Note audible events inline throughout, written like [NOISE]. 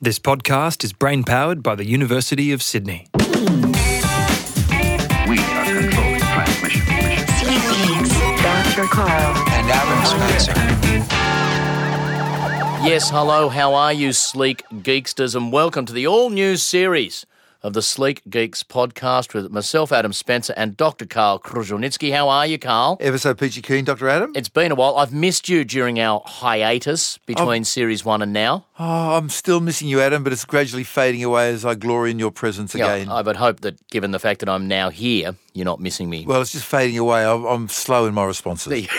This podcast is brain powered by the University of Sydney. We are controlling transmission. Dr. Karl. and Adam Spencer. Yes, hello, how are you, sleek geeksters, and welcome to the all new series of the Sleek Geeks podcast with myself, Adam Spencer, and Dr. Karl Kruszelnicki. How are you, Karl? Ever so peachy keen, Dr. Adam? It's been a while. I've missed you during our hiatus between series one and now. Oh, I'm still missing you, Adam, but it's gradually fading away as I glory in your presence again. I would hope that, given the fact that I'm now here, you're not missing me. well, it's just fading away. I'm, I'm slow in my responses. [LAUGHS]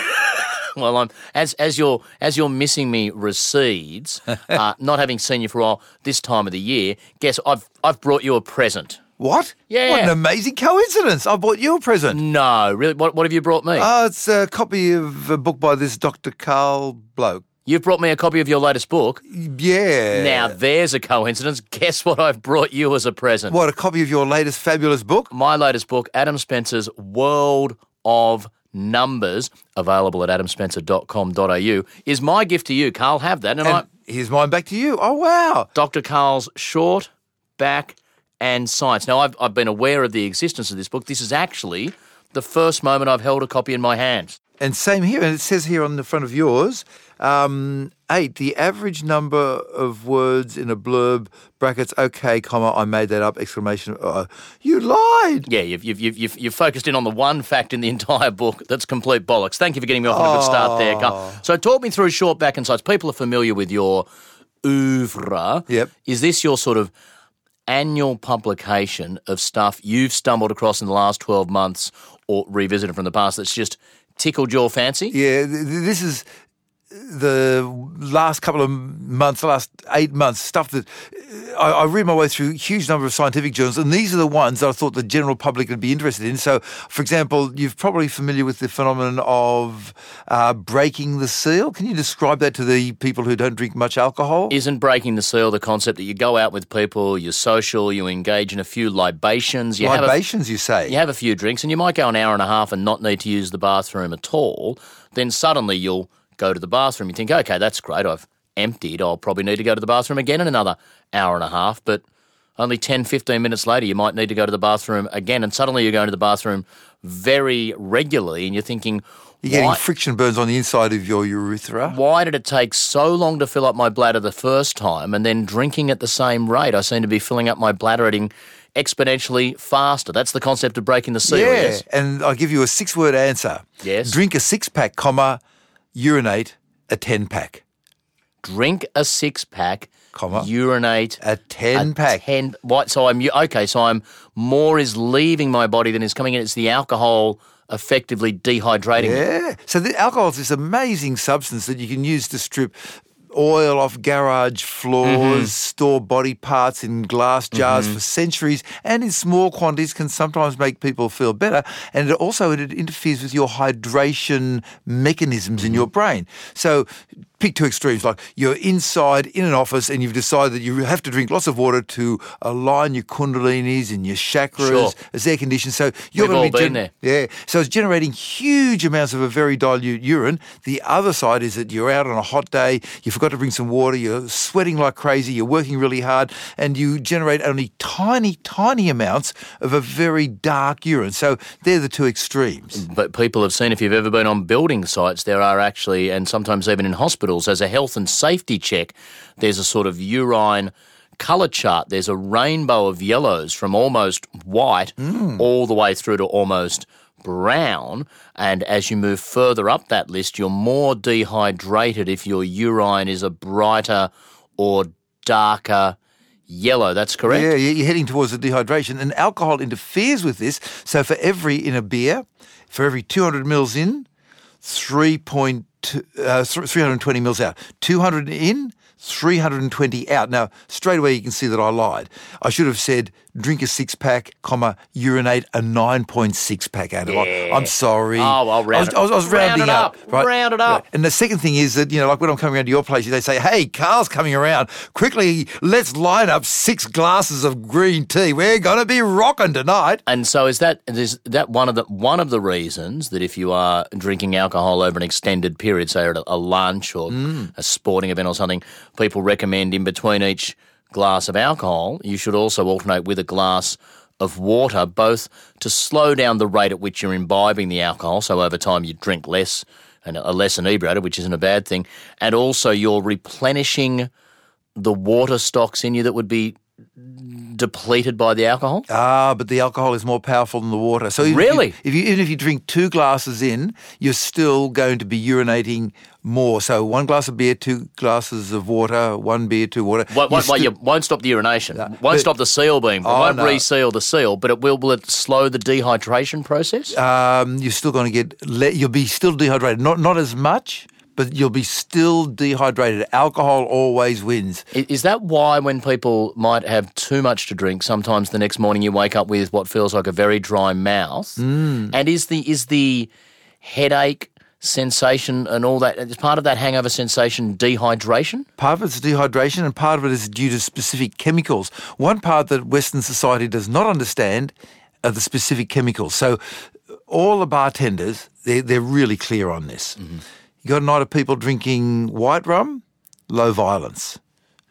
[LAUGHS] Well, I'm as as your as your missing me recedes, [LAUGHS] uh, not having seen you for a while this time of the year. Guess I've I've brought you a present. What? Yeah. What an amazing coincidence. I bought you a present. No, really, what what have you brought me? Oh, it's a copy of a book by this Dr. Karl bloke. You've brought me a copy of your latest book. Yeah. Now there's a coincidence. Guess what I've brought you as a present? What, a copy of your latest fabulous book? My latest book, Adam Spencer's World of Numbers, available at adamspencer.com.au, is my gift to you. Karl, have that. And, I, And here's mine back to you. Oh, wow. Dr. Karl's short, back, and science. Now, I've, I've been aware of the existence of this book. This is actually the first moment I've held a copy in my hands. And same here, and it says here on the front of yours, um, eight, the average number of words in a blurb, brackets, okay, comma, I made that up, exclamation, uh, you lied. Yeah, you've, you've, you've, you've, you've focused in on the one fact in the [LAUGHS] entire book that's complete bollocks. Thank you for getting me off on a good start there, Karl. So, talk me through short back and sides. People are familiar with your oeuvre. Yep. Is this your sort of annual publication of stuff you've stumbled across in the last 12 months or revisited from the past that's just tickled your fancy? Yeah, th- th- this is the last couple of months, the last eight months, stuff that uh, I, I read my way through a huge number of scientific journals, and these are the ones that I thought the general public would be interested in. So, for example, you're probably familiar with the phenomenon of uh, breaking the seal. Can you describe that to the people who don't drink much alcohol? Isn't breaking the seal the concept that you go out with people, you're social, you engage in a few libations, you have a Libations, you say? you have a few drinks and you might go an hour and a half and not need to use the bathroom at all, then suddenly you'll go to the bathroom. You think, okay, that's great. I've emptied. I'll probably need to go to the bathroom again in another hour and a half. But only 10, 15 minutes later, you might need to go to the bathroom again. And suddenly you're going to the bathroom very regularly and you're thinking, You're getting why, friction burns on the inside of your urethra. why did it take so long to fill up my bladder the first time and then drinking at the same rate? I seem to be filling up my bladder at exponentially faster. That's the concept of breaking the seal, yeah, yes? and I'll give you a six-word answer. Yes. Drink a six-pack, comma, urinate a ten-pack. drink a six pack, Comma. urinate A 10 pack. Ten, what? So I'm okay. So I'm more is leaving my body than is coming in. It's the alcohol effectively dehydrating. Yeah. So the alcohol is this amazing substance that you can use to strip oil off garage floors, mm-hmm. store body parts in glass jars mm-hmm. for centuries, and in small quantities can sometimes make people feel better. And it also it interferes with your hydration mechanisms in your mm-hmm. brain. So pick two extremes, like you're inside in an office and you've decided that you have to drink lots of water to align your kundalinis and your chakras. Sure. It's air conditioned. So you're going all to be been there. yeah. So it's generating huge amounts of a very dilute urine. The other side is that you're out on a hot day, you forgot to bring some water, you're sweating like crazy, you're working really hard, and you generate only tiny, tiny amounts of a very dark urine. So they're the two extremes. But people have seen if you've ever been on building sites, there are actually, and sometimes even in hospitals, as a health and safety check, there's a sort of urine colour chart. There's a rainbow of yellows from almost white hmm. all the way through to almost brown. And as you move further up that list, you're more dehydrated if your urine is a brighter or darker yellow. That's correct. Yeah, you- you're heading towards the dehydration, and alcohol interferes with this. So for every in a beer, for every 200 mils in, 3.2, uh, 320 mils out. 200 in, 320 out. Now, straight away you can see that I lied. I should have said drink a six pack, comma, urinate a 9.6 pack out of it. I'm sorry. Oh, I'll round I was, it- I was, I was round rounding it up. Right? Round it up. Right. And the second thing is that, you know, like when I'm coming around to your place, they say, hey, Karl's coming around. Quickly, let's line up six glasses of green tea. We're going to be rocking tonight. And so is that is that one of the one of the reasons that if you are drinking alcohol over an extended period, say at a, a lunch or Mm. a sporting event or something, people recommend in between each glass of alcohol, you should also alternate with a glass of water, both to slow down the rate at which you're imbibing the alcohol. So over time, you drink less and are less inebriated, which isn't a bad thing. And also, you're replenishing the water stocks in you that would be depleted by the alcohol. Ah, but the alcohol is more powerful than the water. So even Really? if you, if you even if you drink two glasses in, you're still going to be urinating more. So one glass of beer, two glasses of water, one beer, two water. Won't, You're won't, won't, you won't stop the urination. won't but- stop the seal being. Oh, won't no. reseal the seal, but it will. Will it slow the dehydration process? um, you're still going to get le- you'll be still dehydrated. Not not as much, but you'll be still dehydrated. Alcohol always wins. Is that why when people might have too much to drink, sometimes the next morning you wake up with what feels like a very dry mouth? Mm. And is the is the headache sensation and all that is part of that hangover sensation dehydration? Part of it's dehydration, and part of it is due to specific chemicals. One part that Western society does not understand are the specific chemicals. So, all the bartenders, they're, they're really clear on this. You got a night of people drinking white rum, low violence.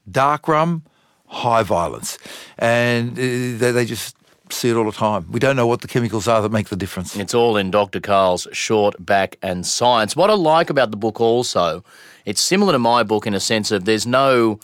Dark rum, high violence. And uh, they, just see it all the time. We don't know what the chemicals are that make the difference. It's all in Dr. Karl's short back and science. What I like about the book also, it's similar to my book in a sense of there's no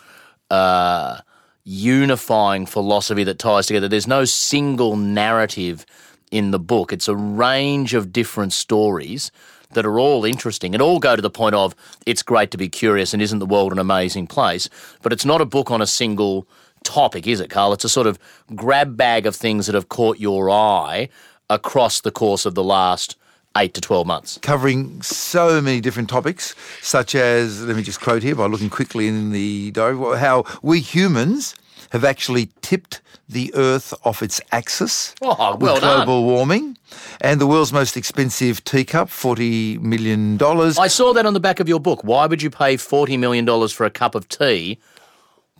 uh, unifying philosophy that ties together. There's no single narrative in the book. It's a range of different stories that are all interesting and all go to the point of it's great to be curious and isn't the world an amazing place? But it's not a book on a single topic, is it, Karl? It's a sort of grab bag of things that have caught your eye across the course of the last eight to 12 months. covering so many different topics, such as, let me just quote here by looking quickly in the diary, how we humans have actually tipped the Earth off its axis Oh, with well done. global warming, and the world's most expensive teacup, $40 million. I saw that on the back of your book. Why would you pay $40 million for a cup of tea?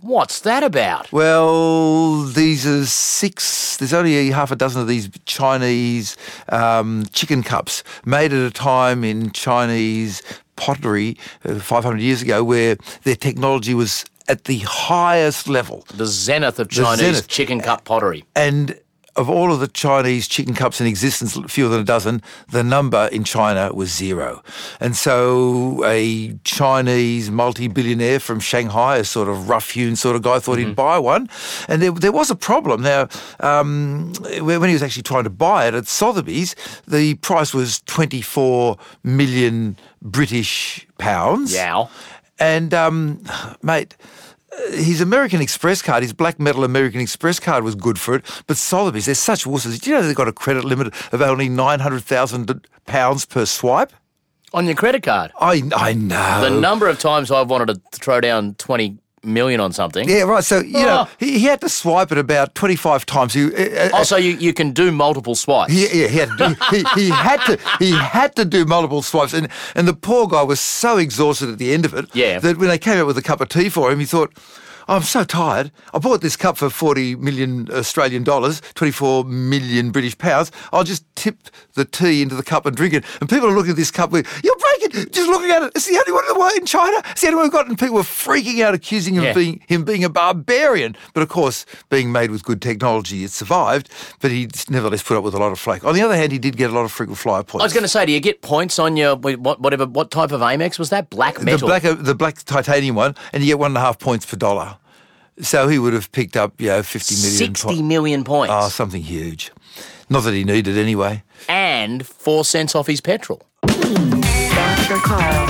What's that about? Well, these are six. There's only a half a dozen of these Chinese um, chicken cups made at a time in Chinese pottery uh, 500 years ago, where their technology was at the highest level. The zenith of Chinese zenith. chicken cup pottery. And of all of the Chinese chicken cups in existence, fewer than a dozen, the number in China was zero. And so a Chinese multi-billionaire from Shanghai, a sort of rough-hewn sort of guy, thought he'd buy one. And there, there was a problem. Now, um, when he was actually trying to buy it at Sotheby's, the price was 24 million British pounds. Yow. And, um, mate, his American Express card, his black metal American Express card was good for it, but Sotheby's, they're such wusses. Do you know they've got a credit limit of only £900,000 per swipe? On your credit card. I, I know. The number of times I've wanted to throw down 20 million on something. yeah, right. So, you know, Oh. he, he had to swipe it about 25 times. He, uh, uh, Also, you, you can do multiple swipes. He, yeah, he had, to he, he had to he had to do multiple swipes, and and the poor guy was so exhausted at the end of it Yeah. that when they came out with a cup of tea for him, he thought. I'm so tired. I bought this cup for 40 million Australian dollars, 24 million British pounds. I'll just tip the tea into the cup and drink it. And people are looking at this cup with, you're breaking, just looking at it. It's the only one in the world in China. It's the only one we've got. And people were freaking out, accusing him Yeah. of being him being a barbarian. But of course, being made with good technology, it survived. But he nevertheless put up with a lot of flake. On the other hand, he did get a lot of frequent flyer points. I was going to say, do you get points on your what- whatever? What type of Amex was that? Black the metal. black uh, the black titanium one, and you get one and a half points per dollar. So he would have picked up, you know, fifty million. po- Sixty million points, Oh, something huge. Not that he needed anyway. and four cents off his petrol. Dr. Karl.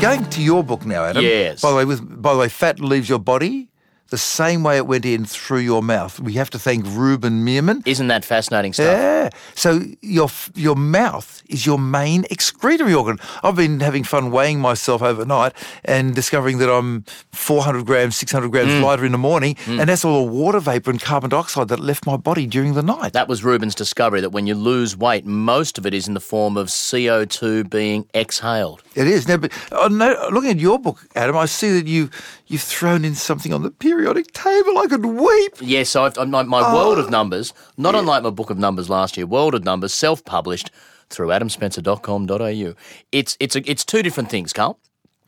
Going to your book now, Adam. Yes. By the way, with by the way, fat leaves your body the same way it went in through your mouth. We have to thank Ruben Meerman. Isn't that fascinating stuff? Yeah. So your your mouth is your main excretory organ. I've been having fun weighing myself overnight and discovering that I'm 400 grams, 600 grams Mm. lighter in the morning, and that's all the water vapor and carbon dioxide that left my body during the night. That was Ruben's discovery that when you lose weight, most of it is in the form of CO2 being exhaled. It is. Now, but oh, no, looking at your book, Adam, I see that you you've thrown in something on the periodic table. I could weep. Yes, I've, my, my Oh. World of Numbers, not unlike my book of numbers last year, World of Numbers, self-published through adamspencer.com.au. It's it's a, it's two different things, Karl.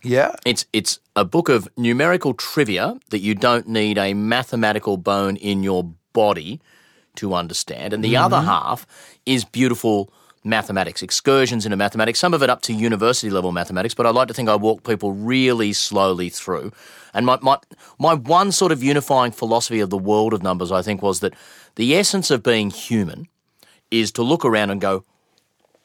Yeah. It's it's a book of numerical trivia that you don't need a mathematical bone in your body to understand, and the other mm-hmm. half is beautiful mathematics, excursions into mathematics. Some of it up to university level mathematics, but I like to think I walk people really slowly through. And my my my one sort of unifying philosophy of the world of numbers, I think, was that the essence of being human is to look around and go,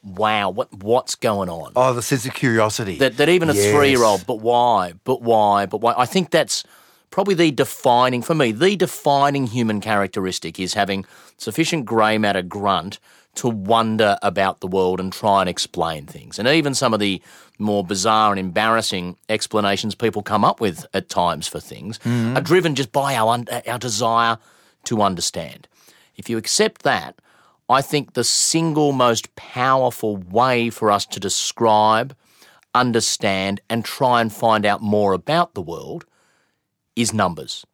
"Wow, what what's going on?" Oh, the sense of curiosity. that, that even a Yes. three year old, but why? But why? But why? I think that's probably the defining, for me, the defining human characteristic is having sufficient grey matter grunt to wonder about the world and try and explain things. And even some of the more bizarre and embarrassing explanations people come up with at times for things mm-hmm. are driven just by our, un- our desire to understand. If you accept that, I think the single most powerful way for us to describe, understand, and try and find out more about the world is numbers.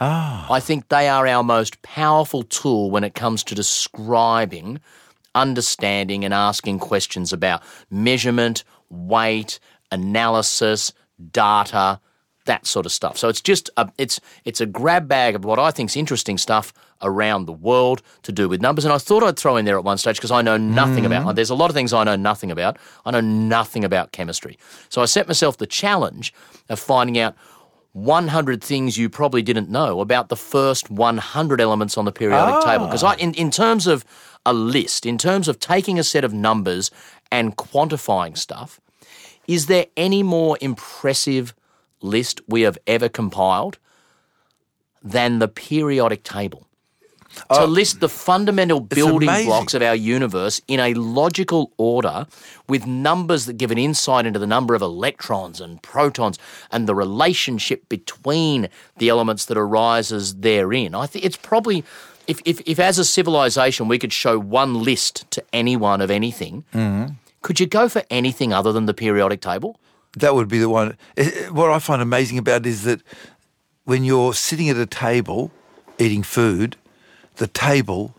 Ah. I think they are our most powerful tool when it comes to describing, understanding, and asking questions about measurement, weight, analysis, data, that sort of stuff. So it's just a, it's it's a grab bag of what I think is interesting stuff around the world to do with numbers. And I thought I'd throw in there at one stage because I know nothing about. There's a lot of things I know nothing about. I know nothing about chemistry. So I set myself the challenge of finding out 100 things you probably didn't know about the first 100 elements on the periodic table. Ah. Because in, in terms of a list, in terms of taking a set of numbers and quantifying stuff, is there any more impressive list we have ever compiled than the periodic table? To uh, list the fundamental building blocks of our universe in a logical order with numbers that give an insight into the number of electrons and protons and the relationship between the elements that arises therein. I think it's probably if, if, if as a civilization we could show one list to anyone of anything, mm-hmm. could you go for anything other than the periodic table? That would be the one. What I find amazing about it is that when you're sitting at a table eating food, the table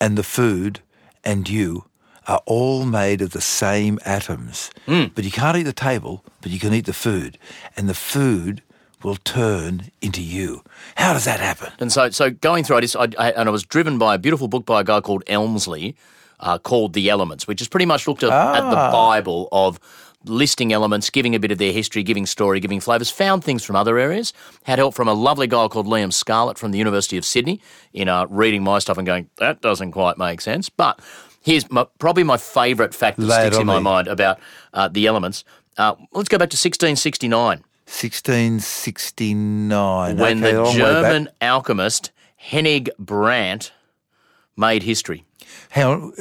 and the food and you are all made of the same atoms. But you can't eat the table, but you can eat the food. And the food will turn into you. How does that happen? And so, so going through it, I, I, and I was driven by a beautiful book by a guy called Emsley uh, called The Elements, which has pretty much looked at, at the Bible of listing elements, giving a bit of their history, giving story, giving flavours, found things from other areas, had help from a lovely guy called Liam Scarlett from the University of Sydney in uh, reading my stuff and going, that doesn't quite make sense. But here's my, probably my favourite fact that Lay sticks in my me. mind about uh, the elements. Uh, let's go back to 1669 1669. when Okay, the long way back. German alchemist Hennig Brandt made history. On.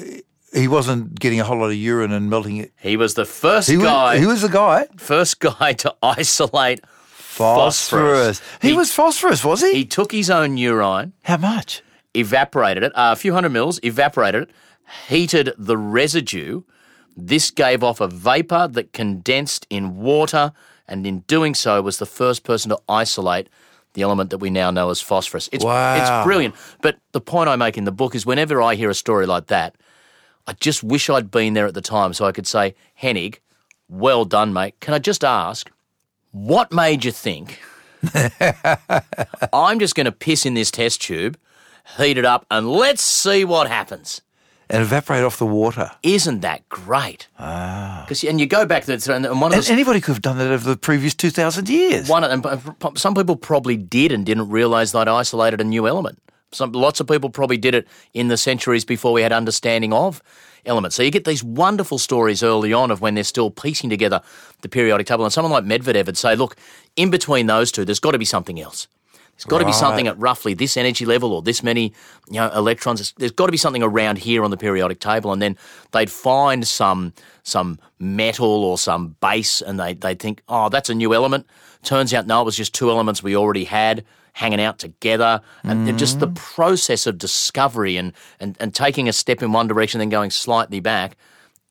He wasn't getting a whole lot of urine and melting it. He was the first He guy, was, he was the guy. first guy to isolate Phosphorus. He, He- was phosphorus, was he? He took his own urine, How much? evaporated it, uh, a few hundred mils, evaporated it, heated the residue. This gave off a vapor that condensed in water, and in doing so, was the first person to isolate the element that we now know as phosphorus. It's, Wow. it's brilliant. But the point I make in the book is whenever I hear a story like that, I just wish I'd been there at the time so I could say, Hennig, well done, mate. Can I just ask, what made you think [LAUGHS] I'm just going to piss in this test tube, heat it up, and let's see what happens? And evaporate off the water. Isn't that great? Ah. and you go back to the, and one of And the anybody could have done that over the previous 2,000 years. one of, and some people probably did and didn't realise they'd isolated a new element. Some lots of people probably did it in the centuries before we had understanding of elements. So you get these wonderful stories early on of when they're still piecing together the periodic table. And someone like Mendeleev would say, "Look, in between those two, there's got to be something else." There's got to be something at roughly this energy level or this many you know, electrons. There's got to be something around here on the periodic table, and then they'd find some some metal or some base, and they they'd think, oh, that's a new element. Turns out, no, it was just two elements we already had hanging out together, and then just the mm. process of discovery and, and and taking a step in one direction, then going slightly back.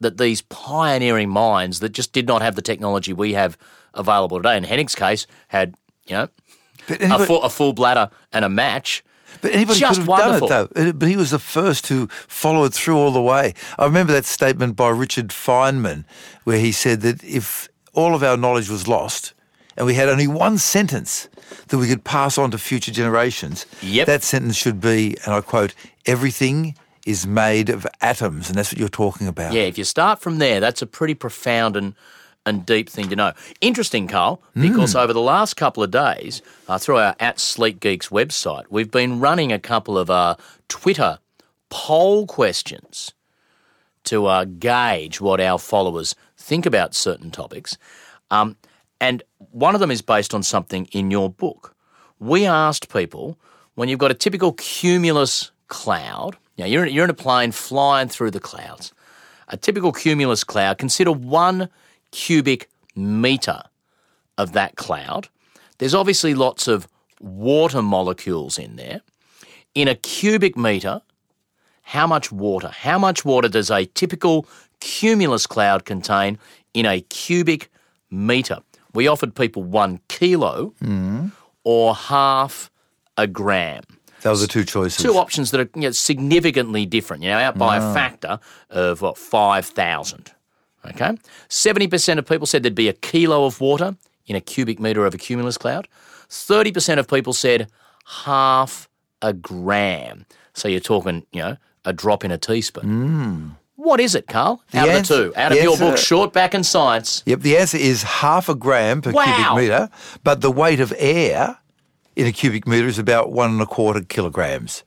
That these pioneering minds that just did not have the technology we have available today. In Hennig's case, had you know But a full, a full bladder and a match. but anybody just could have wonderful. done it, though. But he was the first who followed through all the way. I remember that statement by Richard Feynman, where he said that if all of our knowledge was lost and we had only one sentence that we could pass on to future generations, Yep. that sentence should be, and I quote, everything is made of atoms. And that's what you're talking about. Yeah, if you start from there, that's a pretty profound and and deep thing to know. Interesting, Karl, because over the last couple of days, uh, through our at Sleek Geeks website, we've been running a couple of uh, Twitter poll questions to uh, gauge what our followers think about certain topics. Um, and one of them is based on something in your book. We asked people when you've got a typical cumulus cloud, know, you're, you're in a plane flying through the clouds, a typical cumulus cloud, consider one cubic metre of that cloud. There's obviously lots of water molecules in there. In a cubic metre, how much water? How much water does a typical cumulus cloud contain in a cubic metre? We offered people one kilo or half a gram. Those are two choices. Two options that are you know, significantly different, you know, out by a ah. factor of what, 5,000. Okay? 70% of people said there'd be a kilo of water in a cubic metre of a cumulus cloud. 30% of people said half a gram. So you're talking, you know, a drop in a teaspoon. Hmm. What is it, Karl? Out answer- of the two. Out of your answer- book, Short Back and Science. Yep, the answer is half a gram per Wow. cubic metre, but the weight of air in a cubic metre is about one and a quarter kilograms.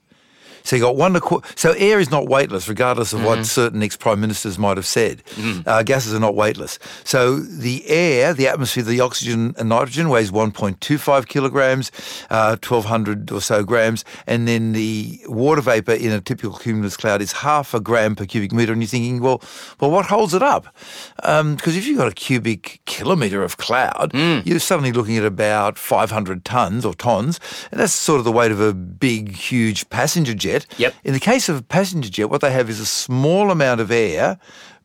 So you got one and a quarter. So air is not weightless, regardless of Mm-hmm. what certain ex-prime ministers might have said. Uh, gases are not weightless. So the air, the atmosphere, the oxygen and nitrogen weighs 1.25 kilograms, uh, 1,200 or so grams, and then the water vapor in a typical cumulus cloud is half a gram per cubic meter. And you're thinking, well, well, what holds it up? Because if you've got a cubic kilometre of cloud, Mm. you're suddenly looking at about 500 tons or tons, and that's sort of the weight of a big, huge passenger jet. Yep. In the case of a passenger jet, what they have is a small amount of air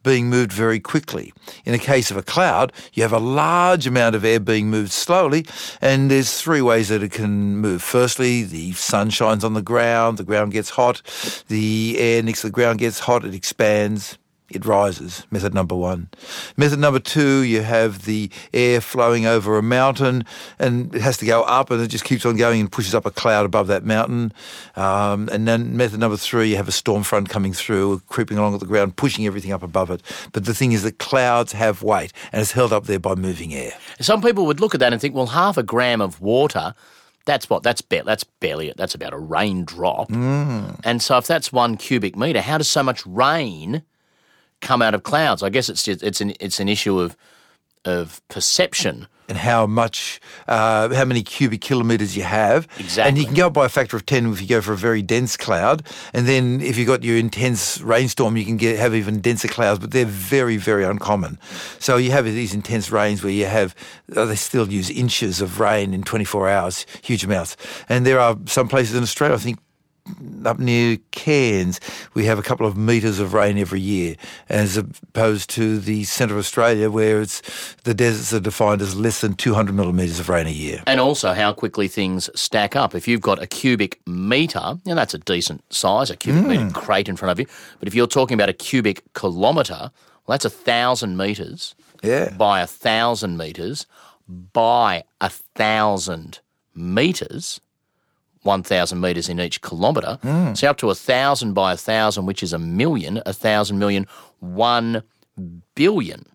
being moved very quickly. In the case of a cloud, you have a large amount of air being moved slowly, and there's three ways that it can move. Firstly, the sun shines on the ground, the ground gets hot, the air next to the ground gets hot, it expands. It rises. Method number one. Method number two, you have the air flowing over a mountain and it has to go up and it just keeps on going and pushes up a cloud above that mountain. Um, and then method number three, you have a storm front coming through, creeping along at the ground, pushing everything up above it. But the thing is that clouds have weight and it's held up there by moving air. Some people would look at that and think, well, half a gram of water, that's what? That's, ba- that's barely, that's about a raindrop. And so if that's one cubic metre, how does so much rain come out of clouds? I guess it's just, it's an, it's an issue of, of perception. and how much, uh, how many cubic kilometres you have. Exactly. And you can go up by a factor of 10 if you go for a very dense cloud. And then if you've got your intense rainstorm, you can get have even denser clouds, but they're very, very uncommon. So you have these intense rains where you have, uh, they still use inches of rain in 24 hours, huge amounts. And there are some places in Australia, I think up near Cairns, we have a couple of metres of rain every year, as opposed to the centre of Australia, where it's the deserts are defined as less than 200 millimetres of rain a year. And also how quickly things stack up. If you've got a cubic metre, you know, that's a decent size, a cubic metre mm. crate in front of you. But if you're talking about a cubic kilometre, well, that's a thousand metres Yeah. by a thousand metres by a thousand metres, 1,000 metres in each kilometre. So up to a thousand by a thousand, which is a million, a thousand million, one billion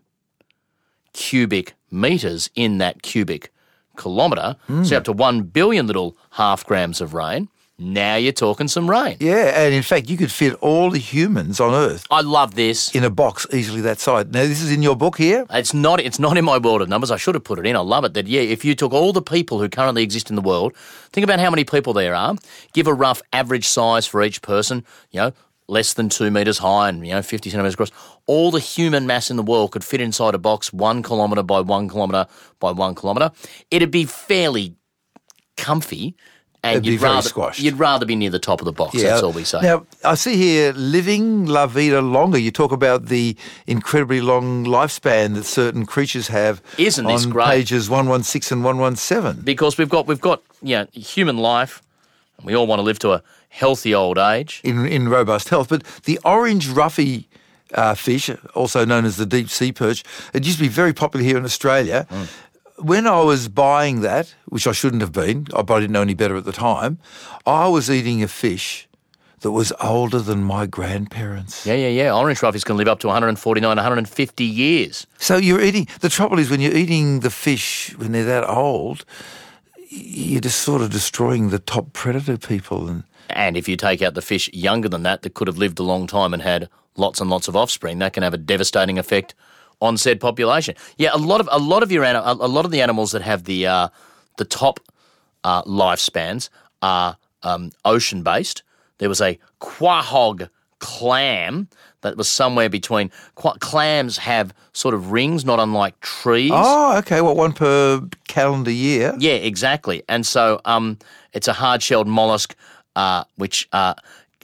cubic metres in that cubic kilometre. So up to one billion little half grams of rain. Now you're talking some rain. Yeah, and in fact, you could fit all the humans on Earth I love this. in a box easily that size. Now, this is in your book here. It's not. It's not in my world of numbers. I should have put it in. I love it. That yeah, if you took all the people who currently exist in the world, think about how many people there are. Give a rough average size for each person. You know, less than two meters high and you know fifty centimeters across. All the human mass in the world could fit inside a box one kilometer by one kilometer by one kilometer. It'd be fairly comfy. And It'd you'd rather squashed. you'd rather be near the top of the box. That's all we say. Now, I see here living la vida longer. You talk about the incredibly long lifespan that certain creatures have. Isn't this on great? pages one one six and one one seven? because we've got we've got you know, human life. and We all want to live to a healthy old age. in, in robust health. But the orange roughy. uh, fish, also known as the deep sea perch. It used to be very popular here in Australia. When I was buying that, which I shouldn't have been, I but I didn't know any better at the time, I was eating a fish that was older than my grandparents. Yeah, yeah, yeah. Orange roughies can live up to 149, 150 years. So you're eating. The trouble is when you're eating the fish when they're that old, you're just sort of destroying the top predator people. And And if you take out the fish younger than that, that could have lived a long time and had lots and lots of offspring, that can have a devastating effect on said population. Yeah, a lot of a lot of your a lot of the animals that have the uh, the top uh, lifespans are um, ocean based. There was a quahog clam that was somewhere between. Qua- clams have sort of rings, not unlike trees. oh, okay. Well, one per calendar year. Yeah, exactly. And so um, it's a hard shelled mollusk uh, which uh,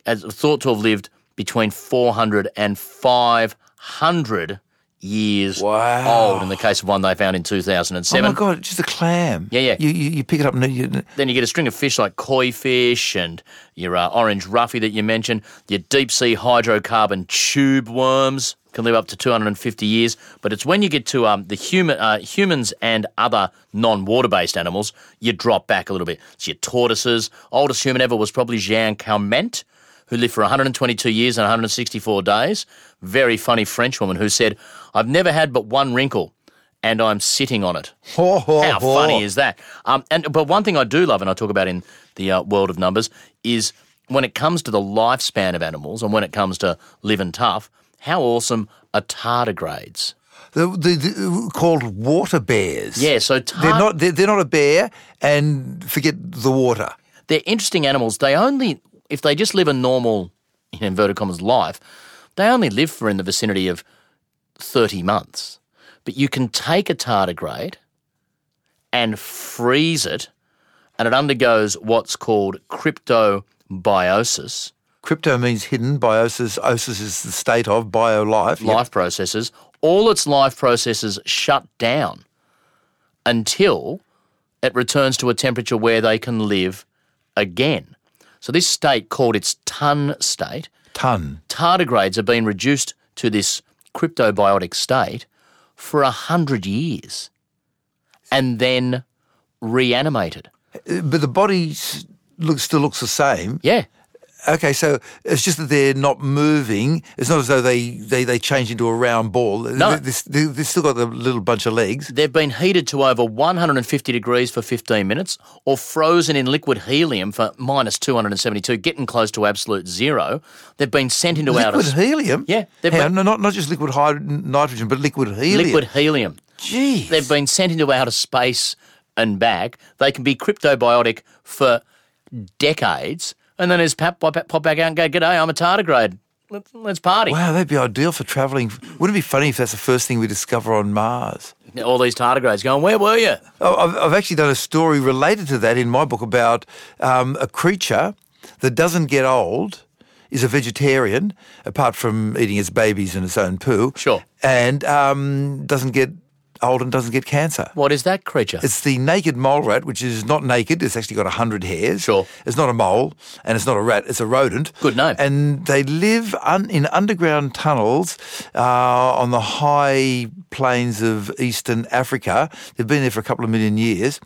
is thought to have lived between 400 and 500 years Wow. old in the case of one they found in 2007. Oh 2007. my god, just a clam. Yeah, yeah. You you, you pick it up and you, Then you get a string of fish like koi fish and your uh, orange roughy that you mentioned, your deep sea hydrocarbon tube worms can live up to 250 years. But it's when you get to um, the human uh, humans and other non-water based animals, you drop back a little bit. It's your tortoises. Oldest human ever was probably Jean Calment, who lived for 122 years and 164 days. Very funny French woman who said, "I've never had but one wrinkle." And I'm sitting on it. [LAUGHS] Ho, ho, How ho. funny is that? Um, and but one thing I do love, and I talk about in the uh, world of numbers, is when it comes to the lifespan of animals, and when it comes to living tough, how awesome are tardigrades? the, the, the called water bears. Yeah, so tar- they're not they're, they're not a bear, and forget the water. they're interesting animals. They only, if they just live a normal, in inverted commas, life, they only live for in the vicinity of 30 months. But you can take a tardigrade and freeze it, and it undergoes what's called cryptobiosis, Crypto means hidden. Biosis, osis is the state of bio life. life processes. All its life processes shut down until it returns to a temperature where they can live again. So, this state, called its tun state, Tun. tardigrades have been reduced to this cryptobiotic state for a hundred years and then reanimated. Uh, But the body looks still looks the same. Yeah. Okay, so it's just that they're not moving. It's not as though they, they, they change into a round ball. No. They, they've still got the little bunch of legs. They've been heated to over 150 degrees for 15 minutes or frozen in liquid helium for minus 272, getting close to absolute zero. They've been sent into outer Liquid helium? Yeah, they've Hang been- no, not, not just liquid hyd- nitrogen, but liquid helium. liquid helium. Jeez. They've been sent into outer space and back. They can be cryptobiotic for decades and then just pop, pop, pop back out and go, G'day, I'm a tardigrade. Let's, let's party. Wow, that'd be ideal for travelling. Wouldn't it be funny if that's the first thing we discover on Mars? All these tardigrades going, Where were you? Oh, I've, I've actually done a story related to that in my book about um, a creature that doesn't get old, is a vegetarian, apart from eating its babies and its own poo. Sure. And um, doesn't get old and doesn't get cancer. What is that creature? It's the naked mole rat, which is not naked. It's actually got 100 hairs. Sure. It's not a mole, and it's not a rat. It's a rodent. Good name. And they live un- in underground tunnels uh, on the high plains of eastern Africa. They've been there for a couple of million years,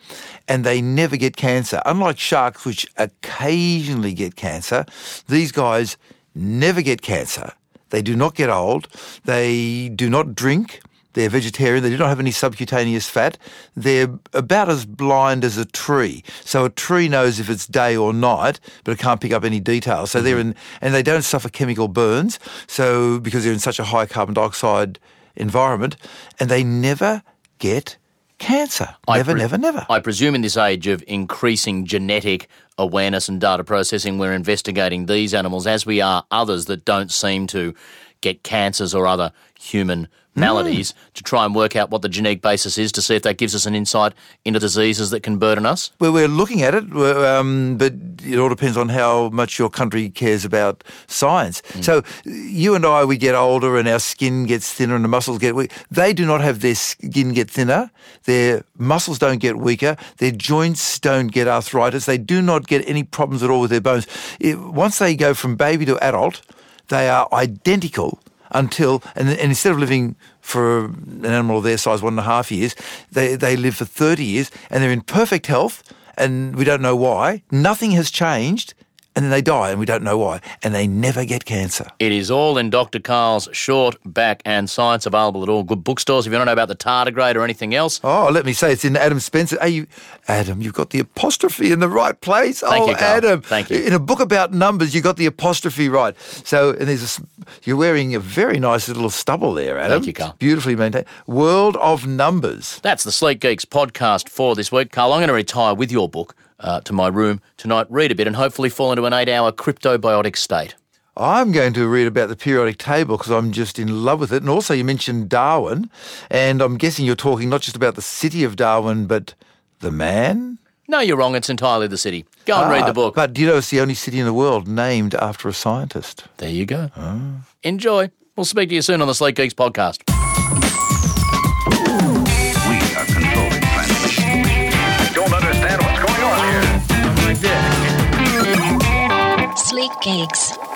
and they never get cancer. Unlike sharks, which occasionally get cancer, these guys never get cancer. They do not get old. They do not drink. They're vegetarian. They do not have any subcutaneous fat. They're about as blind as a tree. So a tree knows if it's day or night, but it can't pick up any details. So they're mm-hmm. in, and they don't suffer chemical burns. So because they're in such a high carbon dioxide environment, and they never get cancer. Never, pre- never, never. I presume in this age of increasing genetic awareness and data processing, we're investigating these animals as we are others that don't seem to get cancers or other human maladies to try and work out what the genetic basis is to see if that gives us an insight into diseases that can burden us. Well, we're looking at it, um, but it all depends on how much your country cares about science. So, you and I, we get older, and our skin gets thinner, and the muscles get weak. They do not have their skin get thinner. Their muscles don't get weaker. Their joints don't get arthritis. They do not get any problems at all with their bones. It, once they go from baby to adult, they are identical until, and, and instead of living for an animal of their size one and a half years, they, they live for 30 years and they're in perfect health and we don't know why. Nothing has changed and then they die and we don't know why. And they never get cancer. It is all in Dr. Karl's Short, Back and Science, available at all good bookstores. If you don't know about the tardigrade or anything else, Oh, let me say it's in Adam Spencer. Hey, you, Adam, you've got the apostrophe in the right place. Thank oh, you, Karl. Adam. Thank you. In a book about numbers, you got the apostrophe right. So, and there's a, you're wearing a very nice little stubble there, Adam. Thank you, Karl. It's beautifully maintained. World of Numbers. That's the Sleek Geeks podcast for this week. Carl, I'm going to retire with your book uh, to my room tonight, read a bit, and hopefully fall into an eight hour cryptobiotic state. I'm going to read about the periodic table because I'm just in love with it. And also, you mentioned Darwin, and I'm guessing you're talking not just about the city of Darwin, but the man. No, you're wrong. It's entirely the city. Go and read Ah, the book. But do you know it's the only city in the world named after a scientist? There you go. Enjoy. We'll speak to you soon on the Sleek Geeks podcast. Understand